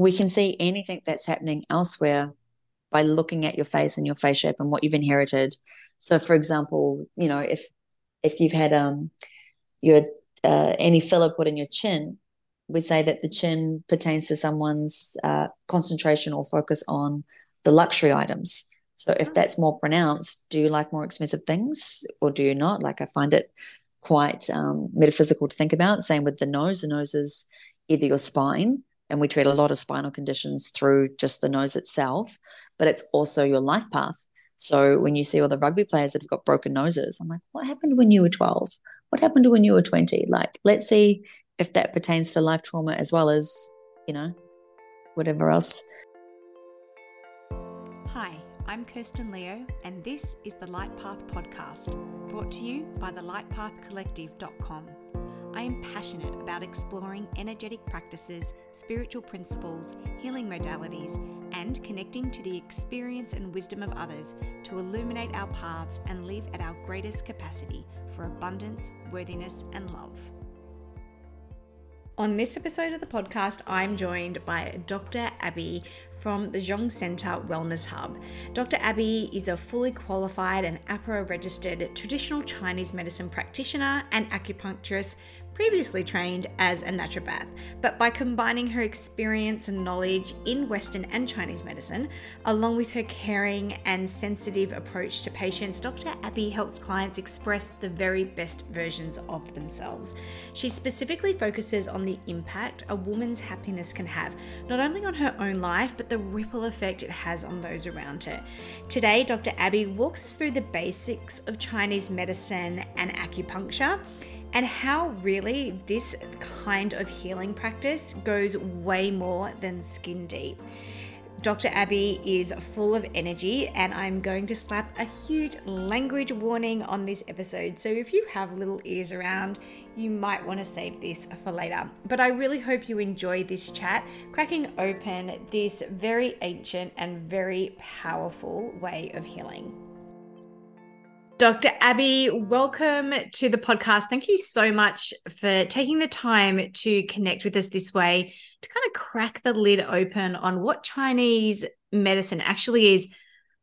we can see anything that's happening elsewhere by looking at your face and your face shape and what you've inherited. So, for example, you know, if if you've had um your uh, any filler put in your chin, we say that the chin pertains to someone's uh, concentration or focus on the luxury items. So, if that's more pronounced, do you like more expensive things or do you not? Like, I find it quite um, metaphysical to think about. Same with the nose. The nose is either your spine, and we treat a lot of spinal conditions through just the nose itself, but it's also your life path. So when you see all the rugby players that have got broken noses, I'm like, what happened when you were 12? What happened when you were 20? Like, let's see if that pertains to life trauma as well as, you know, whatever else. Hi, I'm Kirsten Leo, and this is the Light Path Podcast, brought to you by the lightpathcollective.com. I am passionate about exploring energetic practices, spiritual principles, healing modalities, and connecting to the experience and wisdom of others to illuminate our paths and live at our greatest capacity for abundance, worthiness, and love. On this episode of the podcast, I'm joined by Dr. Abbie from the Zhong Centre Wellness Hub. Dr. Abbie is a fully qualified and AHPRA registered traditional Chinese medicine practitioner and acupuncturist previously trained as a naturopath, but by combining her experience and knowledge in Western and Chinese medicine, along with her caring and sensitive approach to patients, Dr. Abbie helps clients express the very best versions of themselves. She specifically focuses on the impact a woman's happiness can have, not only on her own life, but the ripple effect it has on those around her. Today, Dr. Abbie walks us through the basics of Chinese medicine and acupuncture and how really this kind of healing practice goes way more than skin deep. Dr. Abbie is full of energy, and I'm going to slap a huge language warning on this episode. So, if you have little ears around, you might want to save this for later. But I really hope you enjoy this chat, cracking open this very ancient and very powerful way of healing. Dr. Abbie, welcome to the podcast. Thank you so much for taking the time to connect with us this way to kind of crack the lid open on what Chinese medicine actually is.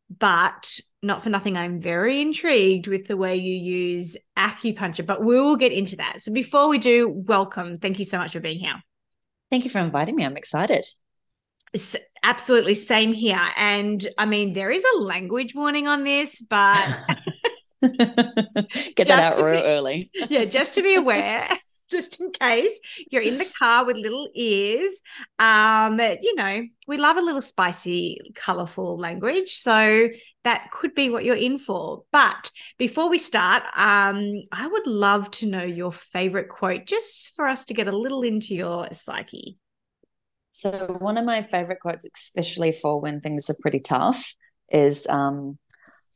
But not for nothing, I'm very intrigued with the way you use acupuncture, but we will get into that. So before we do, welcome. Thank you so much for being here. Thank you for inviting me. I'm excited. It's absolutely same here. And I mean, there is a language warning on this, but Get that out real be, early. yeah, just to be aware, just in case you're in the car with little ears. Um, you know, we love a little spicy, colorful language. So that could be what you're in for. But before we start, um, I would love to know your favorite quote just for us to get a little into your psyche. So, one of my favorite quotes, especially for when things are pretty tough, is um,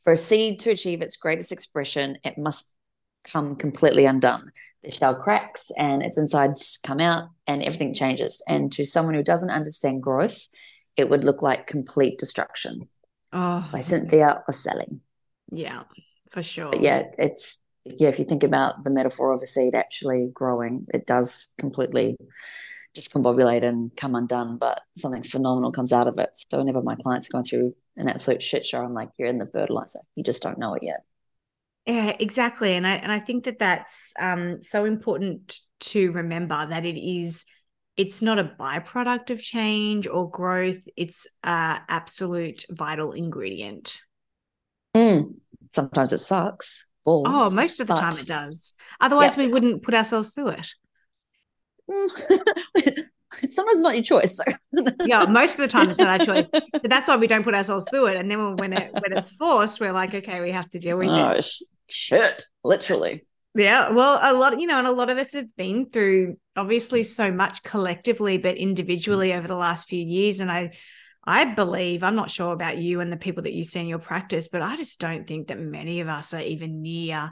for a seed to achieve its greatest expression, it must come completely undone. The shell cracks and its insides come out and everything changes. And to someone who doesn't understand growth, it would look like complete destruction. Oh. By Cynthia Occelli. Yeah, for sure. But yeah, it's yeah, if you think about the metaphor of a seed actually growing, it does completely discombobulate and come undone, but something phenomenal comes out of it. So whenever my clients are going through an absolute shit show. I'm like, you're in the fertilizer. You just don't know it yet. Yeah, exactly. And I and I think that that's um, so important to remember that it is it's not a byproduct of change or growth. It's a absolute vital ingredient. Mm. Sometimes it sucks. Balls, oh, most of the but... time it does. Otherwise, yep. we wouldn't put ourselves through it. Mm. sometimes it's not your choice. Yeah, most of the time it's not our choice. But that's why we don't put ourselves through it. And then when it when it's forced, we're like, okay, we have to deal with oh, it. Shit, literally. Yeah, well, a lot, you know, and a lot of us have been through obviously so much collectively, but individually over the last few years. And I, I believe, I'm not sure about you and the people that you see in your practice, but I just don't think that many of us are even near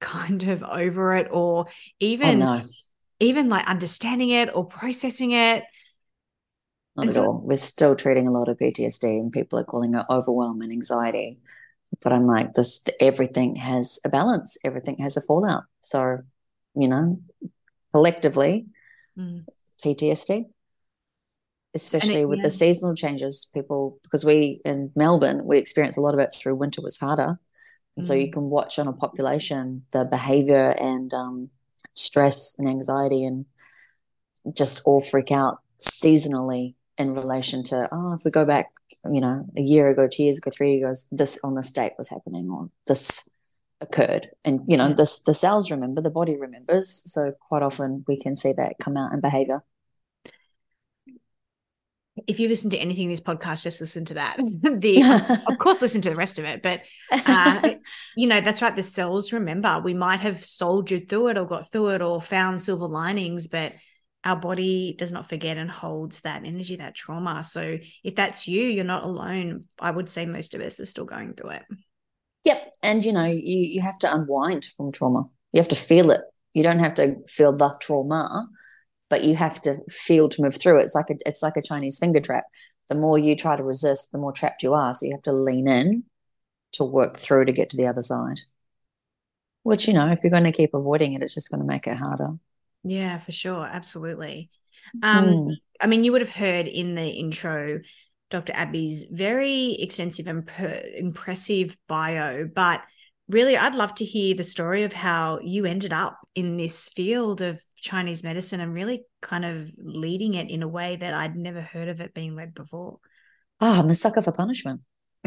kind of over it or even oh, no even like understanding it or processing it. Not at all. We're still treating a lot of PTSD, and people are calling it overwhelm and anxiety. But I'm like, this everything has a balance. Everything has a fallout. So, you know, collectively, mm. PTSD. especially it- with yeah. the seasonal changes. People, because we in Melbourne, we experience a lot of it through winter was harder. And so you Mm. can watch on a population the behavior and um, stress and anxiety and just all freak out seasonally in relation to, oh, if we go back, you know, a year ago, two years ago, three years ago, this on this date was happening or this occurred. And, you know, Yeah. this the cells remember, the body remembers. So quite often we can see that come out in behavior. If you listen to anything in this podcast, just listen to that. the of course listen to the rest of it, but uh, you know that's right. The cells remember. We might have soldiered through it or got through it or found silver linings, but our body does not forget and holds that energy, that trauma. So if that's you, you're not alone. I would say most of us are still going through it. Yep. And you know, you you have to unwind from trauma. You have to feel it. You don't have to feel the trauma, but you have to feel to move through. It's like a it's like a Chinese finger trap. The more you try to resist, the more trapped you are. So you have to lean in to work through to get to the other side. Which, you know, if you're going to keep avoiding it, it's just going to make it harder. Yeah, for sure. Absolutely. Um, Hmm. I mean, you would have heard in the intro Dr. Abbie's very extensive and per- impressive bio, but really, I'd love to hear the story of how you ended up in this field of Chinese medicine and really kind of leading it in a way that I'd never heard of it being led before. Oh, I'm a sucker for punishment.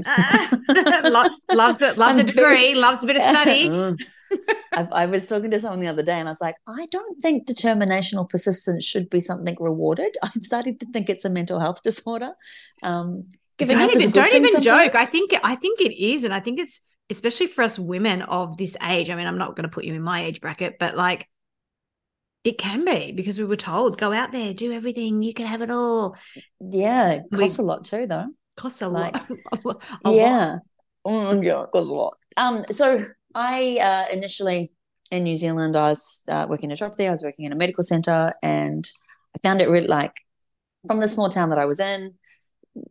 Ah, Lo- loves it, loves a I'm very- degree, loves a bit of study. Mm. I, I was talking to someone the other day and I was like, I don't think determination or persistence should be something rewarded. I'm starting to think it's a mental health disorder. Um, giving don't up is a even, good don't thing even joke. I think I think it is, and I think it's especially for us women of this age. I mean, I'm not going to put you in my age bracket, but like it can be because we were told go out there, do everything, you can have it all. Yeah, it We- costs a lot too, though. Costs a Like, lot. a yeah. lot. Mm, yeah, it costs a lot. Um, so I uh, initially in New Zealand, I was uh, working in a naturopathy. I was working in a medical center, and I found it really like from the small town that I was in.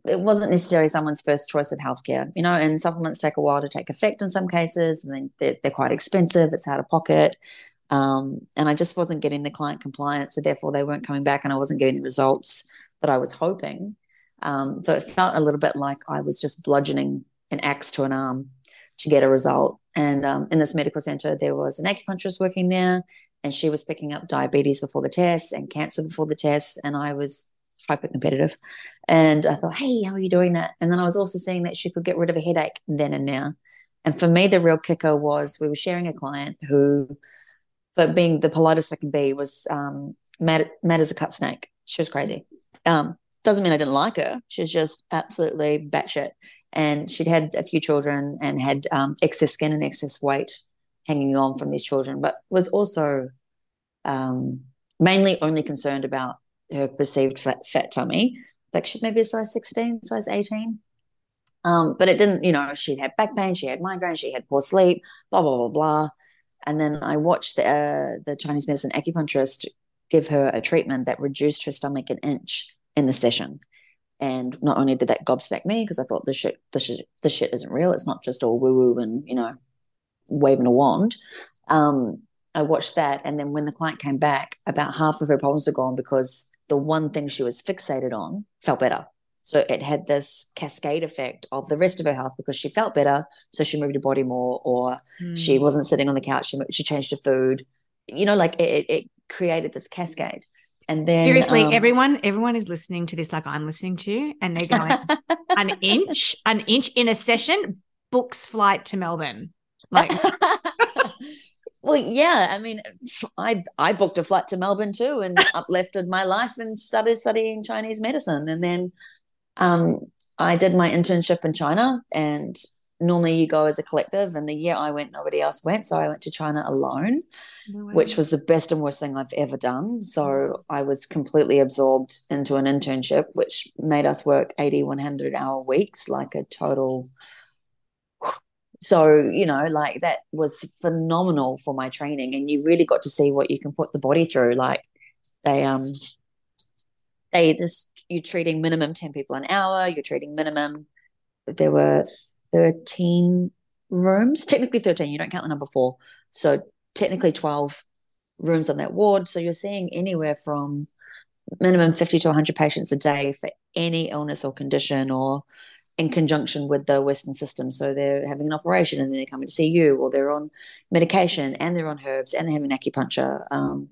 It wasn't necessarily someone's first choice of healthcare, you know. And supplements take a while to take effect in some cases, and then they're, they're quite expensive. It's out of pocket, um, and I just wasn't getting the client compliance, so therefore they weren't coming back, and I wasn't getting the results that I was hoping. Um, so it felt a little bit like I was just bludgeoning an axe to an arm to get a result. And um, in this medical center, there was an acupuncturist working there, and she was picking up diabetes before the tests and cancer before the tests. And I was hyper competitive. And I thought, hey, how are you doing that? And then I was also seeing that she could get rid of a headache then and there. And for me, the real kicker was we were sharing a client who, for being the politest I can be, was um, mad, mad as a cut snake. She was crazy. Um, doesn't mean I didn't like her. She's just absolutely batshit and she'd had a few children and had um, excess skin and excess weight hanging on from these children, but was also um, mainly only concerned about her perceived fat, fat tummy. Like she's maybe a size 16, size 18. Um, but it didn't, you know, she'd had back pain, she had migraine, she had poor sleep, blah, blah, blah, blah. And then I watched the, uh, the Chinese medicine acupuncturist give her a treatment that reduced her stomach an inch in the session. And not only did that gobsmack me because I thought this shit, this shit, this shit isn't real. It's not just all woo woo and you know, waving a wand. Um, I watched that, and then when the client came back, about half of her problems were gone because the one thing she was fixated on felt better. So it had this cascade effect of the rest of her health because she felt better, so she moved her body more, or she Mm. wasn't sitting on the couch. She she changed her food. You know, like it, it created this cascade. And then Seriously, um, everyone, everyone is listening to this like I'm listening to you, and they're going an inch, an inch in a session, books flight to Melbourne. Like, well, yeah. I mean, I I booked a flight to Melbourne too, and uplifted my life and started studying Chinese medicine. And then um, I did my internship in China, and normally you go as a collective. And the year I went, nobody else went, so I went to China alone, which was the best and worst thing I've ever done. So I was completely absorbed into an internship, which made us work 80, 100 hour weeks, like a total so you know like that was phenomenal for my training and you really got to see what you can put the body through like they um they just you're treating minimum 10 people an hour you're treating minimum there were 13 rooms technically 13 you don't count the number four so technically 12 rooms on that ward so you're seeing anywhere from minimum 50 to 100 patients a day for any illness or condition or in conjunction with the Western system. So they're having an operation and then they're coming to see you, or they're on medication and they're on herbs and they're having acupuncture. Um,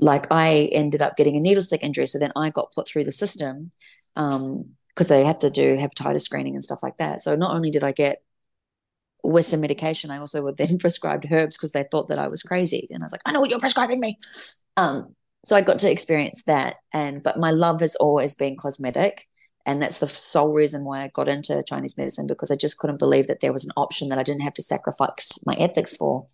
like I ended up getting a needle stick injury. So then I got put through the system because um, they have to do hepatitis screening and stuff like that. So not only did I get Western medication, I also were then prescribed herbs because they thought that I was crazy. And I was like, I know what you're prescribing me. Um, so I got to experience that. And but my love has always been cosmetic. And that's the sole reason why I got into Chinese medicine because I just couldn't believe that there was an option that I didn't have to sacrifice my ethics for.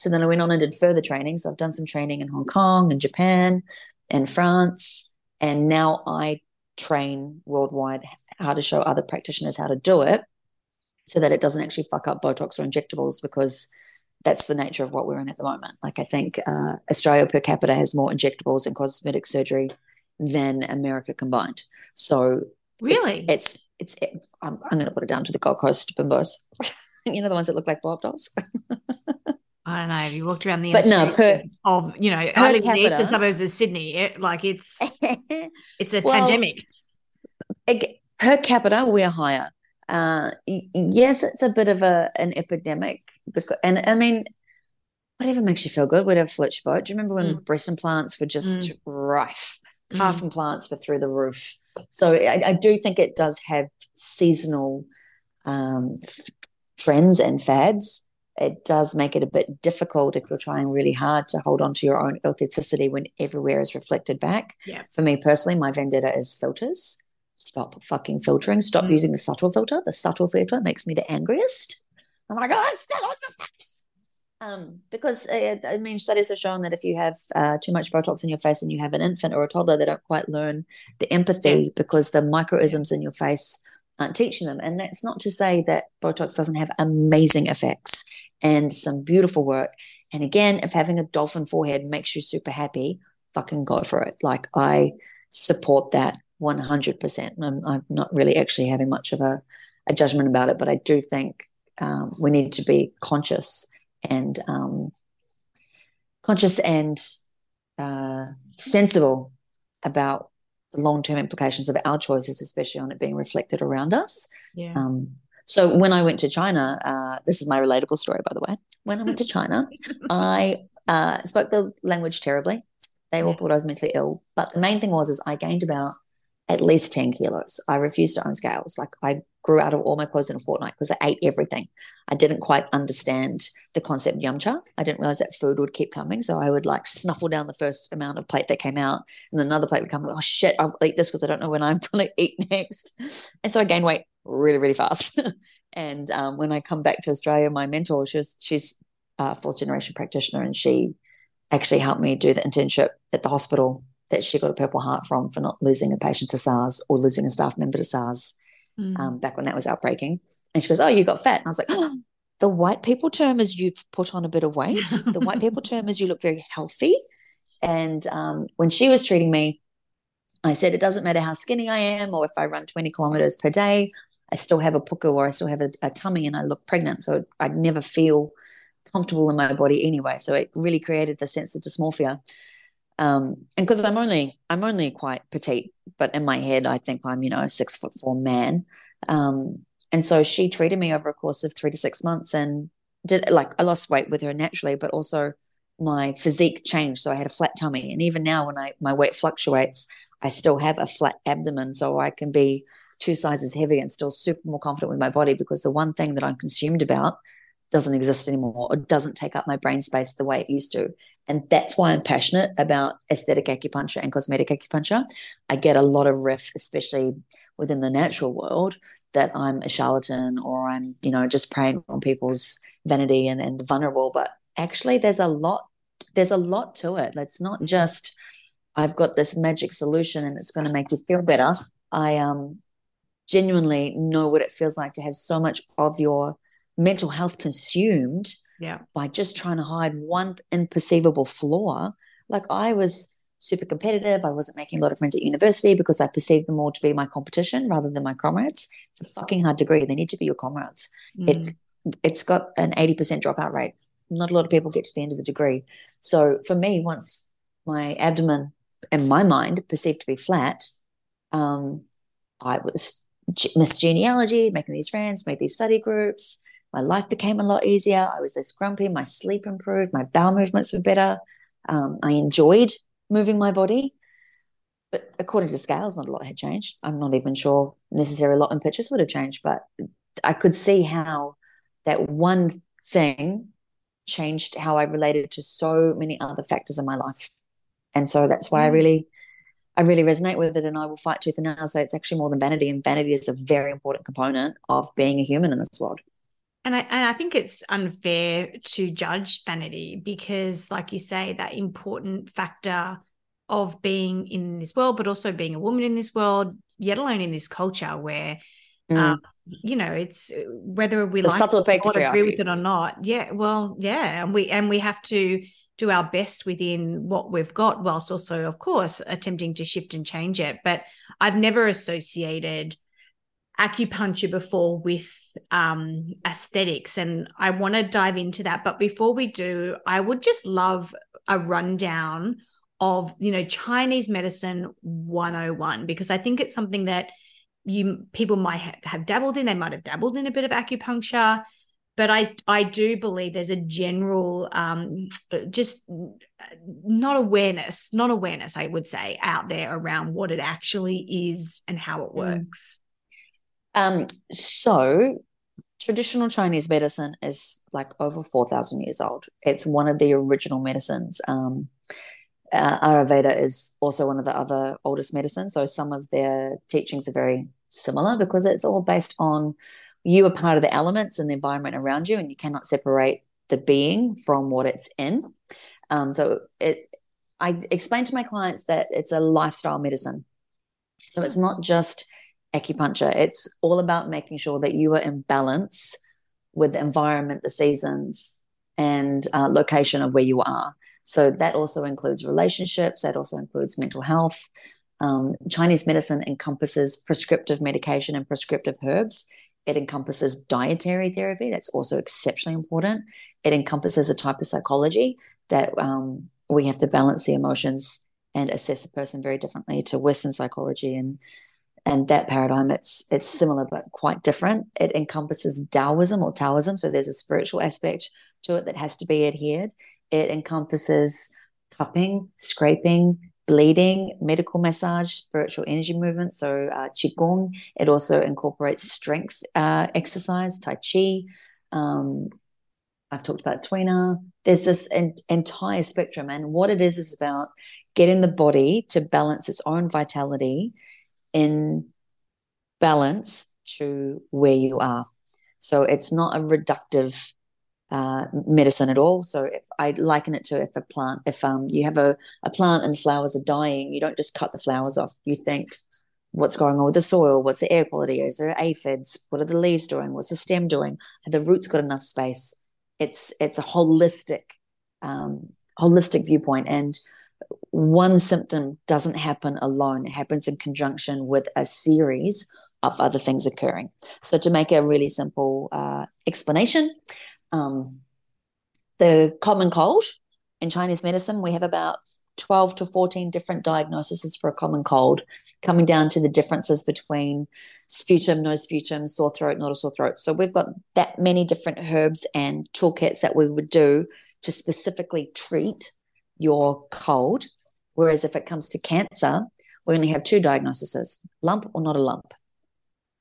So then I went on and did further training. So I've done some training in Hong Kong and Japan and France. And now I train worldwide how to show other practitioners how to do it so that it doesn't actually fuck up Botox or injectables because that's the nature of what we're in at the moment. Like I think uh, Australia per capita has more injectables and cosmetic surgery than America combined. So Really? It's it's, it's it, I'm, I'm going to put it down to the Gold Coast bimbos. you know the ones that look like blow dolls. I don't know. Have you walked around the but no, per, of you know, I live in the eastern suburbs of Sydney. It, like it's it's a well, pandemic. per capita, we're higher. Uh, yes, it's a bit of a an epidemic, because, and I mean, whatever makes you feel good, whatever floats your boat. Do you remember when mm. breast implants were just mm. rife? Calf mm. implants were through the roof. So I, I do think it does have seasonal um, f- trends and fads. It does make it a bit difficult if you're trying really hard to hold on to your own authenticity when everywhere is reflected back. Yeah. For me personally, my vendetta is filters. Stop fucking filtering. Stop mm. using the subtle filter. The subtle filter makes me the angriest. I'm like, oh, it's still on your face. Um, because uh, I mean, studies have shown that if you have uh, too much Botox in your face and you have an infant or a toddler, they don't quite learn the empathy because the microisms in your face aren't teaching them. And that's not to say that Botox doesn't have amazing effects and some beautiful work. And again, if having a dolphin forehead makes you super happy, fucking go for it. Like I support that 100%. I'm, I'm not really actually having much of a, a judgment about it, but I do think um, we need to be conscious and um, conscious and uh, sensible about the long-term implications of our choices, especially on it being reflected around us. Yeah. Um, so when I went to China, uh, this is my relatable story, by the way. When I went to China, I uh, spoke the language terribly. They all thought I was mentally ill, but the main thing was is I gained about at least 10 kilos. I refused to own scales. Like I grew out of all my clothes in a fortnight because I ate everything. I didn't quite understand the concept of yum cha. I didn't realize that food would keep coming. So I would like snuffle down the first amount of plate that came out and another plate would come. Oh shit, I'll eat this because I don't know when I'm going to eat next. And so I gained weight really, really fast. and um, when I come back to Australia, my mentor, she was, she's a fourth generation practitioner and she actually helped me do the internship at the hospital that she got a Purple Heart from for not losing a patient to SARS or losing a staff member to SARS mm. um, back when that was outbreaking. And she goes, Oh, you got fat. And I was like, oh, The white people term is you've put on a bit of weight. the white people term is you look very healthy. And um, when she was treating me, I said, It doesn't matter how skinny I am or if I run 20 kilometers per day, I still have a puka or I still have a, a tummy and I look pregnant. So I'd never feel comfortable in my body anyway. So it really created the sense of dysmorphia um, and because I'm only I'm only quite petite, but in my head I think I'm you know a six foot four man. Um, and so she treated me over a course of three to six months, and did like I lost weight with her naturally, but also my physique changed. So I had a flat tummy, and even now when I my weight fluctuates, I still have a flat abdomen, so I can be two sizes heavy and still super more confident with my body because the one thing that I'm consumed about doesn't exist anymore or doesn't take up my brain space the way it used to. And that's why I'm passionate about aesthetic acupuncture and cosmetic acupuncture. I get a lot of riff, especially within the natural world, that I'm a charlatan or I'm, you know, just preying on people's vanity and, and vulnerable. But actually there's a lot, there's a lot to it. It's not just I've got this magic solution and it's going to make you feel better. I um genuinely know what it feels like to have so much of your mental health consumed yeah. by just trying to hide one imperceivable flaw. Like I was super competitive. I wasn't making a lot of friends at university because I perceived them all to be my competition rather than my comrades. It's a fucking hard degree. They need to be your comrades. Mm. It it's got an 80% dropout rate. Not a lot of people get to the end of the degree. So for me, once my abdomen in my mind, perceived to be flat, um, I was Miss Congeniality, making these friends, made these study groups. My life became a lot easier. I was less grumpy. My sleep improved. My bowel movements were better. Um, I enjoyed moving my body. But according to scales, not a lot had changed. I'm not even sure necessarily a lot in pictures would have changed, but I could see how that one thing changed how I related to so many other factors in my life. And so that's why I mm. really I really resonate with it and I will fight tooth and nail. So it's actually more than vanity. And vanity is a very important component of being a human in this world. And I, and I think it's unfair to judge vanity because, like you say, that important factor of being in this world, but also being a woman in this world, yet alone in this culture where mm. um, you know it's whether we the like subtle it or agree with it or not yeah well yeah and we and we have to do our best within what we've got whilst also of course attempting to shift and change it. But i've never associated acupuncture before with um, aesthetics and i want to dive into that. But before we do i would just love a rundown of you know chinese medicine 101 because i think it's something that you people might have dabbled in. They might have dabbled in a bit of acupuncture but i i do believe there's a general um just not awareness not awareness i would say out there around what it actually is and how it mm. works um so traditional chinese medicine is like over 4000 years old it's one of the original medicines um uh, Ayurveda is also one of the other oldest medicines. So some of their teachings are very similar because it's all based on you are part of the elements and the environment around you, and you cannot separate the being from what it's in. Um, so it, I explain to my clients that it's a lifestyle medicine. So it's not just acupuncture; it's all about making sure that you are in balance with the environment, the seasons, and uh, location of where you are. So that also includes relationships, that also includes mental health. Um, Chinese medicine encompasses prescriptive medication and prescriptive herbs. It encompasses dietary therapy, that's also exceptionally important. It encompasses a type of psychology that um, we have to balance the emotions and assess a person very differently to Western psychology and and that paradigm it's it's similar but quite different. It encompasses Taoism or Daoism, so there's a spiritual aspect to it that has to be adhered. It encompasses cupping, scraping, bleeding, medical massage, spiritual energy movement, so uh, qigong. It also incorporates strength uh, exercise, tai chi. Um, I've talked about tuina. There's this en- entire spectrum, and what it is is about getting the body to balance its own vitality in balance to where you are. So it's not a reductive uh, medicine at all. So I liken it to if a plant, if um you have a, a plant and flowers are dying, you don't just cut the flowers off. You think, what's going on with the soil? What's the air quality? Is there aphids? What are the leaves doing? What's the stem doing? Have the roots got enough space? It's it's a holistic um, holistic viewpoint and one symptom doesn't happen alone. It happens in conjunction with a series of other things occurring. So, to make a really simple uh, explanation, um, the common cold in Chinese medicine, we have about 12 to 14 different diagnoses for a common cold, coming down to the differences between sputum, no sputum, sore throat, not a sore throat. So we've got that many different herbs and toolkits that we would do to specifically treat your cold. Whereas if it comes to cancer, we only have two diagnoses lump or not a lump.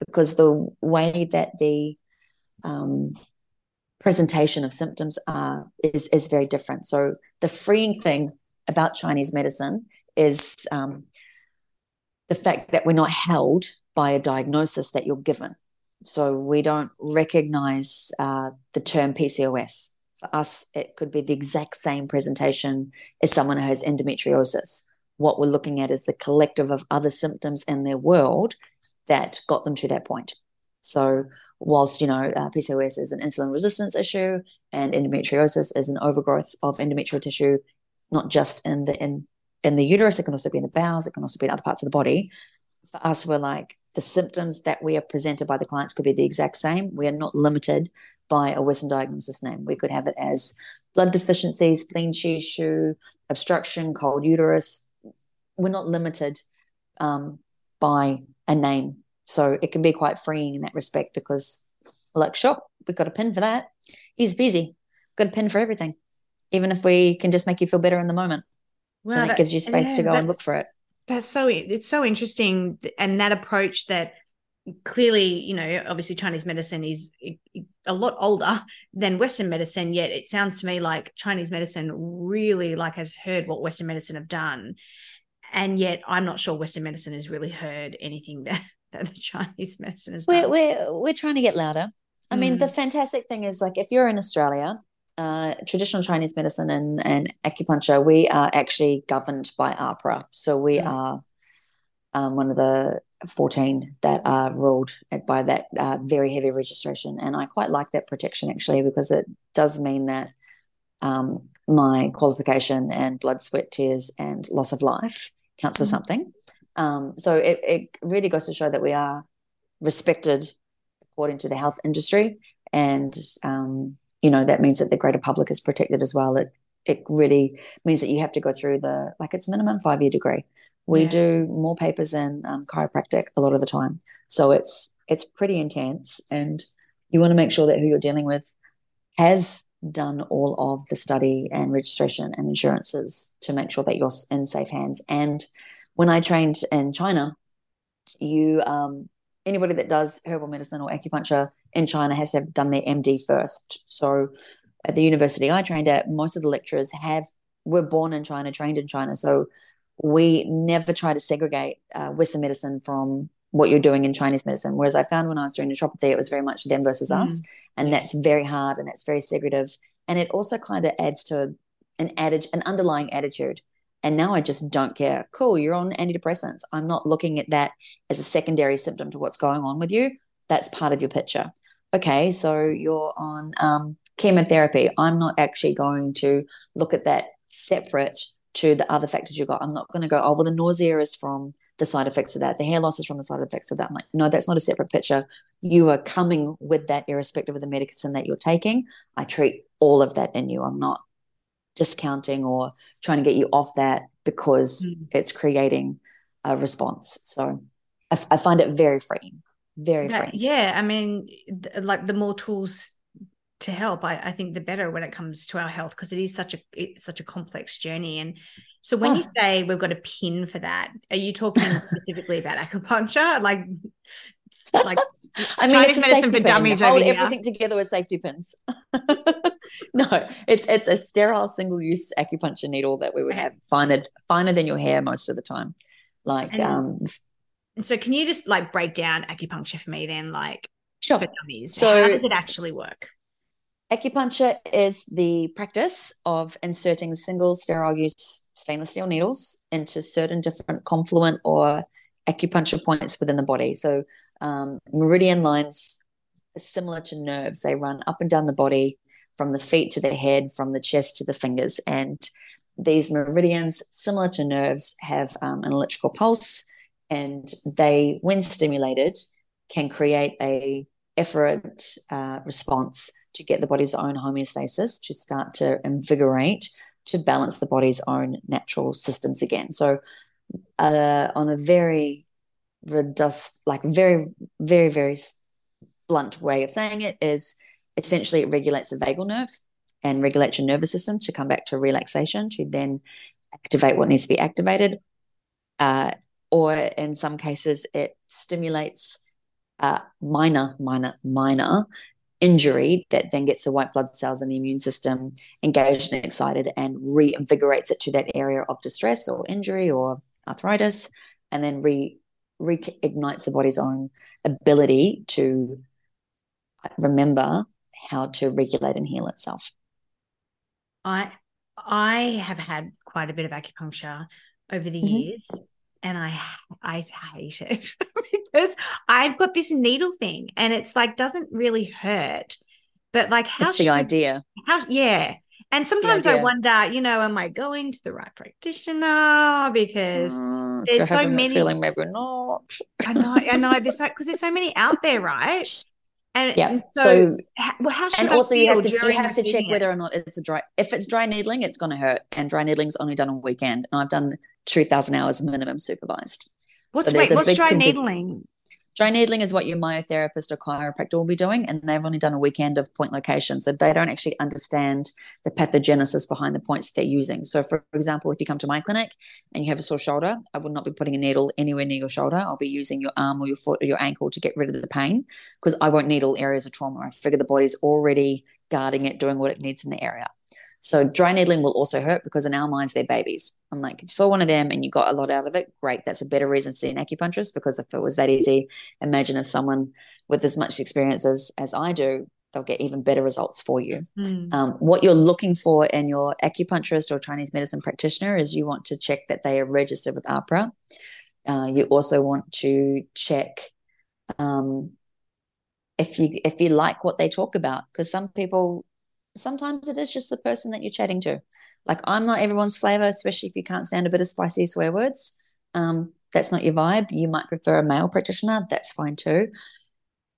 Because the way that the um, presentation of symptoms are is is very different. So the freeing thing about Chinese medicine is um, the fact that we're not held by a diagnosis that you're given. So we don't recognize uh, the term PCOS. For us, it could be the exact same presentation as someone who has endometriosis. What we're looking at is the collective of other symptoms in their world that got them to that point. So whilst you know uh, PCOS is an insulin resistance issue and endometriosis is an overgrowth of endometrial tissue, not just in the in in the uterus, it can also be in the bowels, it can also be in other parts of the body. For us, we're like the symptoms that we are presented by the clients could be the exact same. We are not limited by a Western diagnosis name. We could have it as blood deficiencies, spleen tissue, obstruction, cold uterus, we're not limited um, by a name. So it can be quite freeing in that respect because like, sure, we've got a pin for that. He's busy. Got a pin for everything. Even if we can just make you feel better in the moment. Well, that, gives you space yeah, to go and look for it. That's so it's so interesting. And that approach that clearly, you know, obviously Chinese medicine is a lot older than Western medicine, yet it sounds to me like Chinese medicine really like has heard what Western medicine have done. And yet I'm not sure Western medicine has really heard anything that, that the Chinese medicine has we're. We're, we're trying to get louder. I mm. mean, the mm. fantastic thing is like if you're in Australia, uh, traditional Chinese medicine and, and acupuncture, we are actually governed by AHPRA. So we mm. are um, one of the 14 that are ruled by that uh, very heavy registration. And I quite like that protection actually because it does mean that um, my qualification and blood, sweat, tears, and loss of life counts mm-hmm. as something. Um, so it, it really goes to show that we are respected according to the health industry. And, um, you know, that means that the greater public is protected as well. It, it really means that you have to go through the, like it's minimum five year degree we yeah. do more papers than um, chiropractic a lot of the time so it's it's pretty intense and you want to make sure that who you're dealing with has done all of the study and registration and insurances to make sure that you're in safe hands and when i trained in china you um, anybody that does herbal medicine or acupuncture in china has to have done their md first so at the university i trained at most of the lecturers have were born in china trained in china so we never try to segregate uh, Western medicine from what you're doing in Chinese medicine. Whereas I found when I was doing naturopathy, it was very much them versus mm. us, and that's very hard and that's very segregative. And it also kind of adds to an adage, an underlying attitude. And now I just don't care. Cool, you're on antidepressants. I'm not looking at that as a secondary symptom to what's going on with you. That's part of your picture. Okay, so you're on um, chemotherapy. I'm not actually going to look at that separate to the other factors you've got. I'm not going to go, oh, well, the nausea is from the side effects of that. The hair loss is from the side effects of that. I'm like, no, that's not a separate picture. You are coming with that irrespective of the medicine that you're taking. I treat all of that in you. I'm not discounting or trying to get you off that because mm. it's creating a response. So I, I, find it very freeing, very yeah, freeing. Yeah. I mean, like the more tools to help I, I, think the better when it comes to our health because it is such a it's such a complex journey and so when oh. you say we've got a pin for that are you talking specifically about acupuncture like like I mean, it's a safety pin. Hold everything together with safety pins. no, it's it's a sterile single-use acupuncture needle that we would have finer finer than your hair most of the time. Like, and, um, and so can you just like break down acupuncture for me then? Like, sure. For dummies, so how does it actually work? Acupuncture is the practice of inserting single sterile use stainless steel needles into certain different confluent or acupuncture points within the body. So, um, meridian lines similar to nerves, they run up and down the body from the feet to the head, from the chest to the fingers. And these meridians, similar to nerves, have um, an electrical pulse, and they, when stimulated, can create a efferent uh, response to get the body's own homeostasis to start to invigorate to balance the body's own natural systems again. So, uh, on a very reduced, like very, very, very blunt way of saying it is essentially it regulates the vagal nerve and regulates your nervous system to come back to relaxation to then activate what needs to be activated. Uh, or in some cases, it stimulates uh, minor, minor, minor injury that then gets the white blood cells in the immune system engaged and excited and reinvigorates it to that area of distress or injury or arthritis and then re reignites the body's own ability to remember how to regulate and heal itself i i have had quite a bit of acupuncture over the mm-hmm. years and I I hate it because I've got this needle thing and it's like doesn't really hurt. But like how the idea. How yeah. And sometimes I wonder, you know, am I going to the right practitioner? Because mm, there's so many feeling maybe not. I know, I know. There's so because there's so many out there, right? And yeah, so, how, well, how should and I also you have to you have to check whether or not it's a dry. If it's dry needling, it's going to hurt, and dry needling's only done on weekend. And I've done two thousand hours minimum supervised. What's, so wait, what's dry conti- needling? Dry needling is what your myotherapist or chiropractor will be doing, and they've only done a weekend of point location, so they don't actually understand the pathogenesis behind the points they're using. So, for example, if you come to my clinic and you have a sore shoulder, I will not be putting a needle anywhere near your shoulder. I'll be using your arm or your foot or your ankle to get rid of the pain because I won't needle areas of trauma. I figure the body's already guarding it, doing what it needs in the area. So dry needling will also hurt because in our minds they're babies. I'm like, if you saw one of them and you got a lot out of it, great. That's a better reason to see an acupuncturist because if it was that easy, imagine if someone with as much experience as, as I do, they'll get even better results for you. Mm. Um, what you're looking for in your acupuncturist or Chinese medicine practitioner is you want to check that they are registered with AHPRA. Uh, you also want to check um, if you if you like what they talk about because some people sometimes it is just the person that you're chatting to. Like I'm not everyone's flavor, especially if you can't stand a bit of spicy swear words. Um, that's not your vibe. You might prefer a male practitioner. That's fine too.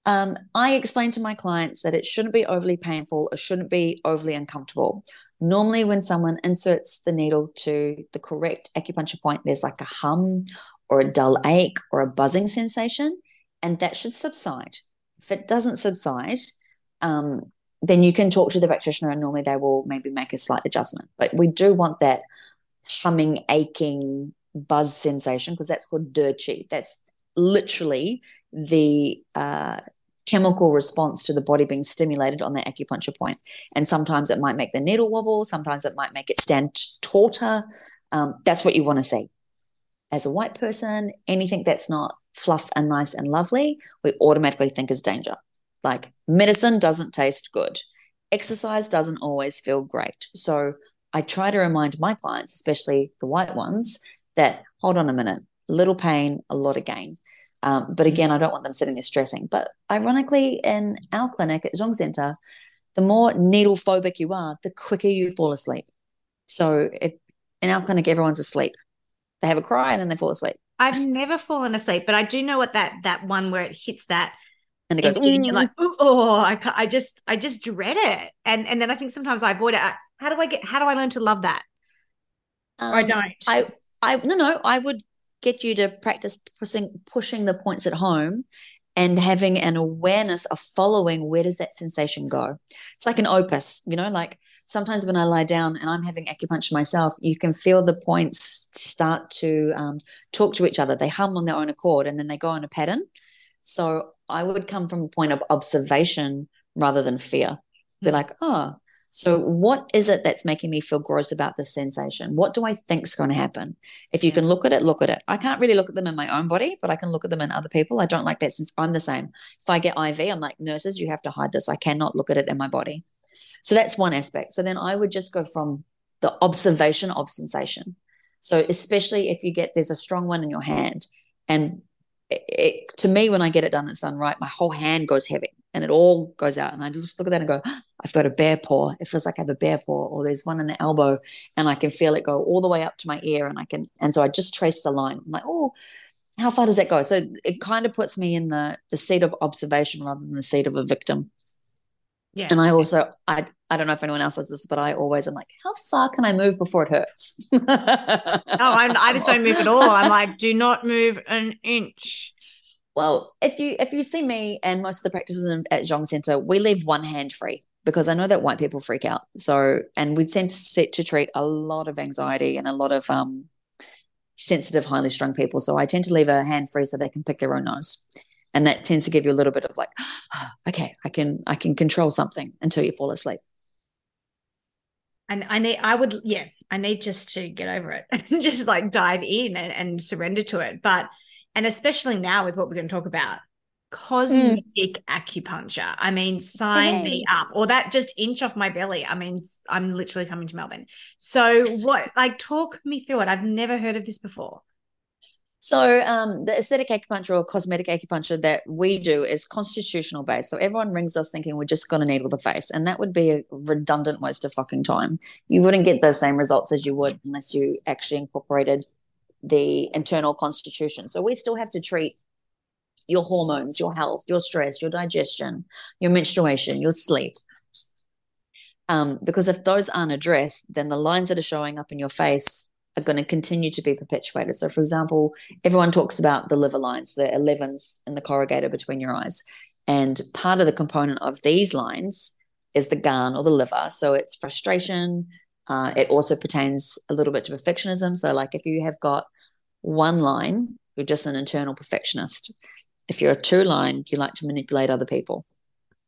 Um, I explain to my clients that it shouldn't be overly painful. It shouldn't be overly uncomfortable. Normally, when someone inserts the needle to the correct acupuncture point, there's like a hum or a dull ache or a buzzing sensation, and that should subside. If it doesn't subside, um, then you can talk to the practitioner and normally they will maybe make a slight adjustment. But we do want that humming, aching buzz sensation because that's called qi. That's literally the uh, chemical response to the body being stimulated on the acupuncture point. And sometimes it might make the needle wobble, sometimes it might make it stand tauter. Um, that's what you want to see. As a white person, anything that's not fluff and nice and lovely, we automatically think is danger. Like medicine doesn't taste good. Exercise doesn't always feel great. So I try to remind my clients, especially the white ones, that hold on a minute, little pain, a lot of gain. Um, but again, I don't want them sitting there stressing. But ironically, in our clinic at Zhong Centre, the more needle phobic you are, the quicker you fall asleep. So it, in our clinic, everyone's asleep. They have a cry and then they fall asleep. I've never fallen asleep, but I do know what that that one where it hits that And it goes, and you're like, oh, I, I just, I just dread it, and and then I think sometimes I avoid it. I- How do I get? How do I learn to love that? Or I Um, don't. I, I no, no. I would get you to practice pushing pushing the points at home, and having an awareness of following where does that sensation go. It's like an opus, you know. Like sometimes when I lie down and I'm having acupuncture myself, you can feel the points start to um, talk to each other. They hum on their own accord, and then they go in a pattern. So I would come from a point of observation rather than fear. Be Mm. like, oh, so what is it that's making me feel gross about this sensation? What do I think's going to happen? If you can look at it, look at it. I can't really look at them in my own body, but I can look at them in other people. I don't like that since I'm the same. If I get IV, I'm like, nurses, you have to hide this. I cannot look at it in my body. So that's one aspect. So then I would just go from the observation of sensation. So especially if you get there's a strong one in your hand, and it, to me, when I get it done, it's done right. My whole hand goes heavy, and it all goes out, and I just look at that and go, I've got a bear paw. It feels like I have a bear paw, or there's one in the elbow, and I can feel it go all the way up to my ear, and I can, and so I just trace the line. I'm like, oh, how far does that go? So it kind of puts me in the the seat of observation rather than the seat of a victim. Yeah, And I also, I, I don't know if anyone else does this, but I always am like, how far can I move before it hurts? no, I'm, I just don't move at all. I'm like, do not move an inch. Well, if you if you see me and most of the practices at Zhong Centre, we leave one hand free because I know that white people freak out. So, and we tend to set to treat a lot of anxiety and a lot of um, sensitive, highly strung people. So I tend to leave a hand free so they can pick their own nose, and that tends to give you a little bit of like, okay, I can I can control something until you fall asleep. And I need, I would, yeah, I need just to get over it and just like dive in and, and surrender to it. But, and especially now with what we're going to talk about, mm. cosmetic acupuncture. I mean, sign me up, or that just inch off my belly. I mean, i'm literally coming to Melbourne. So, what, like, talk me through it. I've never heard of this before. So um, the aesthetic acupuncture or cosmetic acupuncture that we do is constitutional based. So everyone rings us thinking we're just going to needle the face, and that would be a redundant waste of fucking time. You wouldn't get the same results as you would unless you actually incorporated the internal constitution. So we still have to treat your hormones, your health, your stress, your digestion, your menstruation, your sleep. Um, because if those aren't addressed, then the lines that are showing up in your face are going to continue to be perpetuated. So, for example, everyone talks about the liver lines, the 11s in the corrugator between your eyes. And part of the component of these lines is the gan or the liver. So, it's frustration. Uh, it also pertains a little bit to perfectionism. So, like if you have got one line, you're just an internal perfectionist. If you're a two line, you like to manipulate other people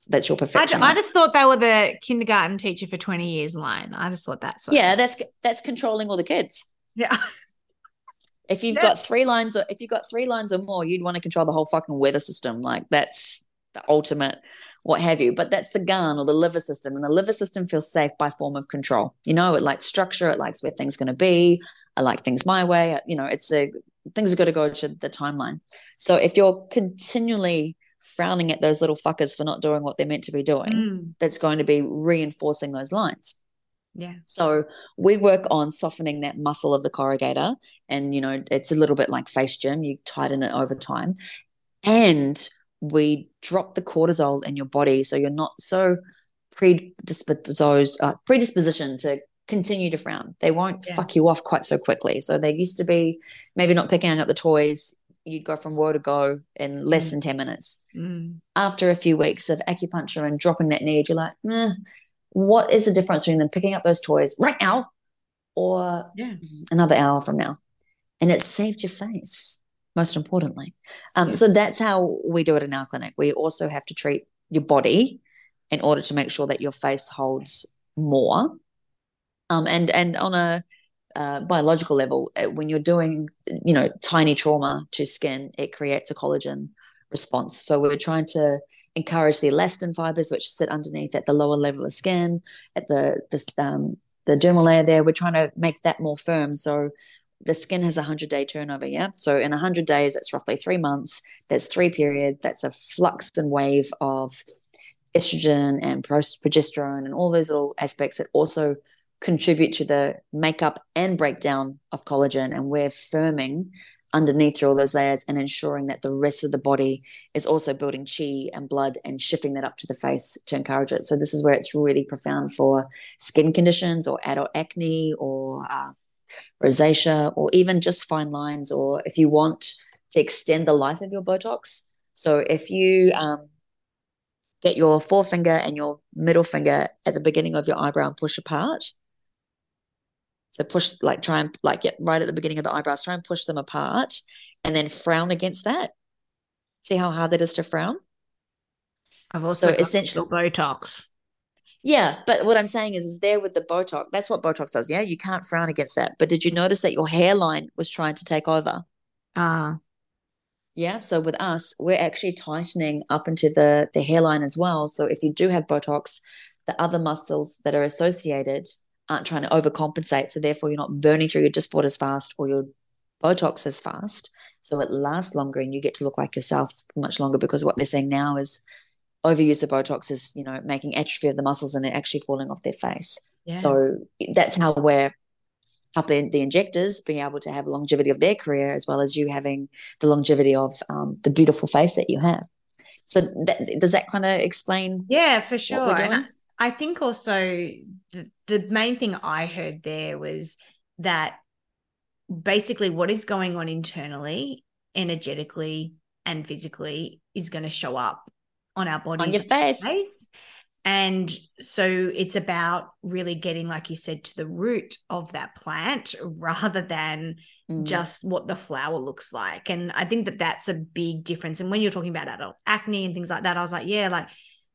that's your perfection. I, I, just thought they were the kindergarten teacher for 20 years line. I just thought that's yeah, that's that's controlling all the kids. Yeah. If you've got three lines or if you've got three lines or more, you'd want to control the whole fucking weather system. Like that's the ultimate what have you. But that's the gan or the liver system. And the liver system feels safe by form of control. You know, it likes structure, it likes where things gonna be. I like things my way. You know, it's a things are gonna go to the timeline. So if you're continually frowning at those little fuckers for not doing what they're meant to be doing, mm. that's going to be reinforcing those lines. Yeah. So we work on softening that muscle of the corrugator. And, you know, it's a little bit like face gym, you tighten it over time. And we drop the cortisol in your body so you're not so predisposed, uh, predisposition to continue to frown. They won't yeah. fuck you off quite so quickly. So they used to be maybe not picking up the toys you'd go from word to go in less mm. than 10 minutes. Mm. After a few weeks of acupuncture and dropping that need, you're like, eh, what is the difference between them picking up those toys right now or yeah. another hour from now? And it saved your face, most importantly. Um, yeah. So that's how we do it in our clinic. We also have to treat your body in order to make sure that your face holds more. Um, and and on a uh, biological level, uh, when you're doing, you know, tiny trauma to skin, it creates a collagen response. So we're trying to encourage the elastin fibers, which sit underneath at the lower level of skin, at the the um, the dermal layer there. We're trying to make that more firm. So the skin has a hundred day turnover. Yeah. So in a hundred days, that's roughly three months. That's three period. That's a flux and wave of estrogen and progesterone and all those little aspects that also contribute to the makeup and breakdown of collagen. And we're firming underneath through all those layers and ensuring that the rest of the body is also building chi and blood and shifting that up to the face to encourage it. So this is where it's really profound for skin conditions or adult acne or uh, rosacea or even just fine lines or if you want to extend the life of your Botox. So if you um, get your forefinger and your middle finger at the beginning of your eyebrow and push apart, so push, like, try and like get right at the beginning of the eyebrows, try and push them apart, and then frown against that. See how hard that is to frown. I've also so essentially Botox. Yeah, but what I'm saying is, is there with the Botox. That's what Botox does. Yeah, you can't frown against that. But did you notice that your hairline was trying to take over? Ah. Uh. Yeah. So with us, we're actually tightening up into the the hairline as well. So if you do have Botox, the other muscles that are associated aren't trying to overcompensate. So therefore, you're not burning through your Dysport as fast or your Botox as fast. So it lasts longer and you get to look like yourself much longer because what they're saying now is overuse of Botox is, you know, making atrophy of the muscles and they're actually falling off their face. Yeah. So that's how we're helping the injectors being able to have longevity of their career as well as you having the longevity of um, the beautiful face that you have. So that, does that kind of explain? Yeah, for sure. I think also the, the main thing I heard there was that basically what is going on internally, energetically, and physically is going to show up on our body on your face. face. And so it's about really getting, like you said, to the root of that plant rather than mm. just what the flower looks like. And I think that that's a big difference. And when you're talking about adult acne and things like that, I was like, yeah, like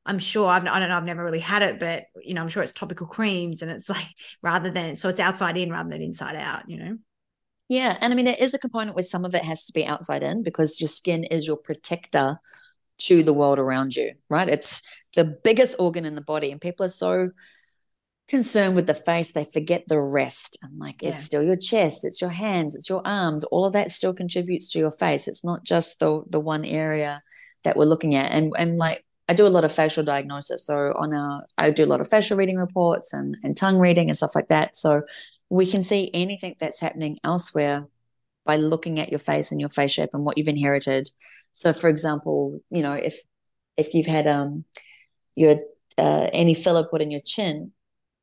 I'm sure I've I don't know I've never really had it, but you know I'm sure it's topical creams and it's like rather than so it's outside in rather than inside out, you know. Yeah, and I mean there is a component where some of it has to be outside in because your skin is your protector to the world around you, right? It's the biggest organ in the body, and people are so concerned with the face they forget the rest. I'm like, yeah. it's still your chest, it's your hands, it's your arms. All of that still contributes to your face. It's not just the the one area that we're looking at, and and like I do a lot of facial diagnosis. So on a, I do a lot of facial reading reports and, and tongue reading and stuff like that. So we can see anything that's happening elsewhere by looking at your face and your face shape and what you've inherited. So, for example, you know, if if you've had um your uh, any filler put in your chin,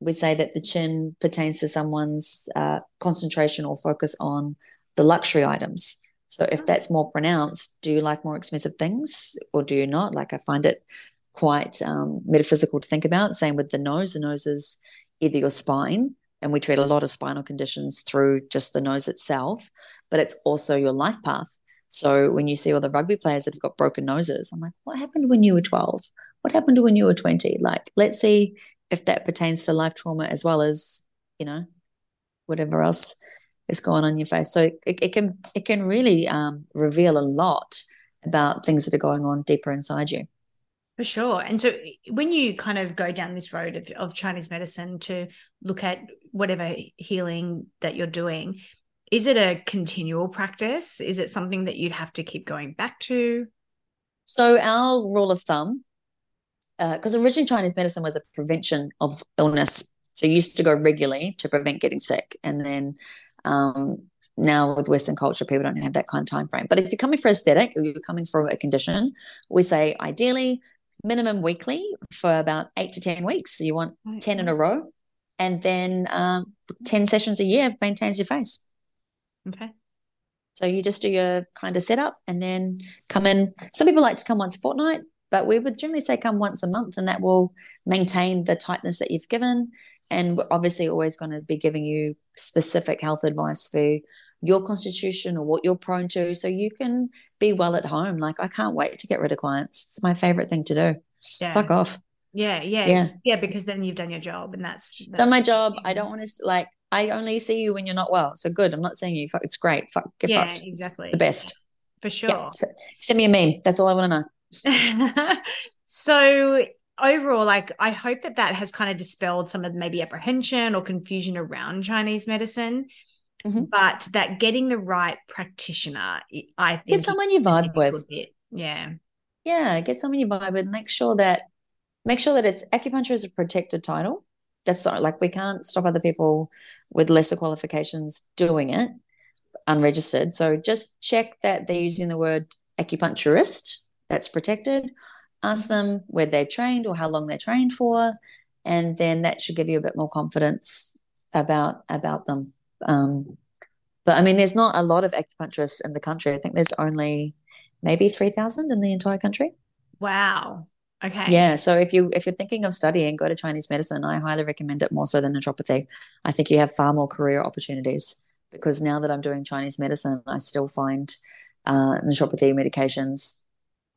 we say that the chin pertains to someone's uh, concentration or focus on the luxury items. So if oh. that's more pronounced, do you like more expensive things or do you not? Like I find it quite um, metaphysical to think about. Same with the nose. The nose is either your spine, and we treat a lot of spinal conditions through just the nose itself, but it's also your life path. So when you see all the rugby players that have got broken noses, I'm like, what happened when you were 12? What happened when you were 20? Like, let's see if that pertains to life trauma as well as, you know, whatever else is going on in your face. So it, it can it can really um, reveal a lot about things that are going on deeper inside you. For sure. And so when you kind of go down this road of, of Chinese medicine to look at whatever healing that you're doing, is it a continual practice? Is it something that you'd have to keep going back to? So our rule of thumb, because uh, originally Chinese medicine was a prevention of illness. So you used to go regularly to prevent getting sick. And then um, now with Western culture, people don't have that kind of time frame. But if you're coming for aesthetic or you're coming for a condition, we say ideally minimum weekly for about eight to 10 weeks. So you want 10 in a row. And then um, 10 sessions a year maintains your face. Okay. So you just do your kind of setup and then come in. Some people like to come once a fortnight, but we would generally say come once a month and that will maintain the tightness that you've given. And we're obviously always going to be giving you specific health advice for your constitution or what you're prone to so you can be well at home. Like i can't wait to get rid of clients. It's my favorite thing to do. Yeah. fuck off. Yeah yeah. Yeah. Yeah because then you've done your job and that's, that's done my job. I don't want to like i only see you when you're not well. So good. I'm not seeing you. Fuck it's great. Fuck get yeah, fucked. Exactly it's the best. For sure. yeah. send me a meme. That's all i want to know so overall like i hope that that has kind of dispelled some of maybe apprehension or confusion around chinese medicine Mm-hmm. But that getting the right practitioner, I think get someone you vibe with. Yeah. Yeah. Get someone you vibe with. Make sure that make sure that it's acupuncture is a protected title. That's not like we can't stop other people with lesser qualifications doing it unregistered. So just check that they're using the word acupuncturist. That's protected. Ask them where they're trained or how long they're trained for, and then that should give you a bit more confidence about about them. Um, but I mean, there's not a lot of acupuncturists in the country. I think there's only maybe three thousand in the entire country. Wow. Okay. Yeah. So if you if you're thinking of studying, go to Chinese medicine. I highly recommend it more so than naturopathy. I think you have far more career opportunities because now that I'm doing Chinese medicine, I still find uh, naturopathy medications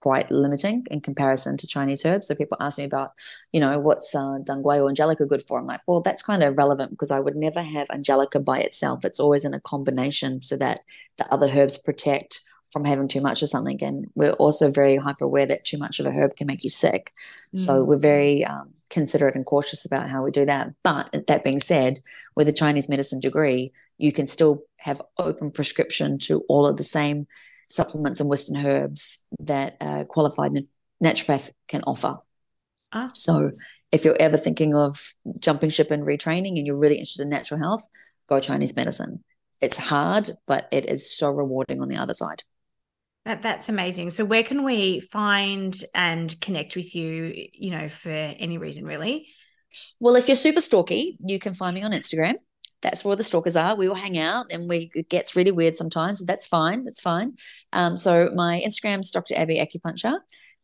quite limiting in comparison to Chinese herbs. So people ask me about, you know, what's uh, Dong quai or Angelica good for? I'm like, well, that's kind of relevant because I would never have Angelica by itself. It's always in a combination so that the other herbs protect from having too much of something. And we're also very hyper aware that too much of a herb can make you sick. Mm. So we're very um, considerate and cautious about how we do that. But that being said, with a Chinese medicine degree, you can still have open prescription to all of the same supplements and Western herbs that a qualified naturopath can offer. Ah. So if you're ever thinking of jumping ship and retraining and you're really interested in natural health, go Chinese medicine. It's hard, but it is so rewarding on the other side. That, that's amazing. So where can we find and connect with you, you know, for any reason really? Well, if you're super stalky, you can find me on Instagram that's where the stalkers are. We all hang out and we it gets really weird sometimes, but that's fine. That's fine. Um, so my Instagram's Dr. Abbie Acupuncture.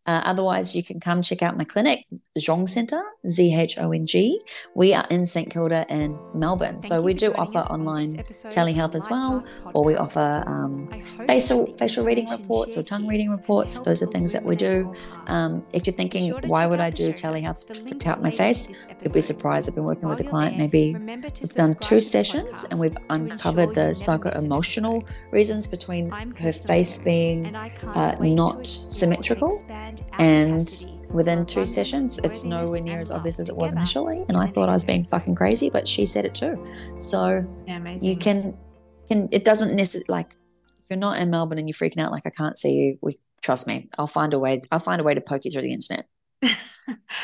Uh, otherwise, you can come check out my clinic, Zhong Centre, Z H O N G. We are in St Kilda and Melbourne. Thank so we do offer online telehealth as well, or we offer um, facial facial reading reports or tongue reading reports. Those are things that we do. Um, if you're thinking, why would I do telehealth to help my face? You'll be surprised. I've been working with a client. Maybe we've done two sessions and we've uncovered the psycho emotional reasons between her face being uh, not symmetrical and within two sessions, it's nowhere near as obvious as it was initially. And I thought I was being fucking crazy, but she said it too. So you can can it doesn't necessarily like if you're not in Melbourne and you're freaking out like I can't see you, we trust me, I'll find a way. I'll find a way to poke you through the internet.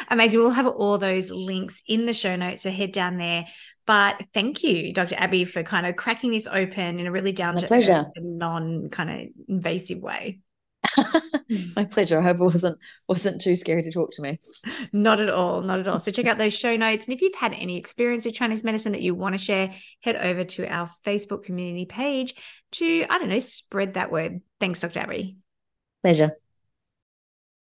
Amazing. We'll have all those links in the show notes. So head down there. But thank you, Dr. Abbie, for kind of cracking this open in a really down to pleasure. non kind of invasive way. My pleasure. I hope it wasn't wasn't too scary to talk to me. Not at all, not at all. So check out those show notes. And if you've had any experience with Chinese medicine that you want to share, head over to our Facebook community page to, I don't know, spread that word. Thanks, Dr. Abbie. Pleasure.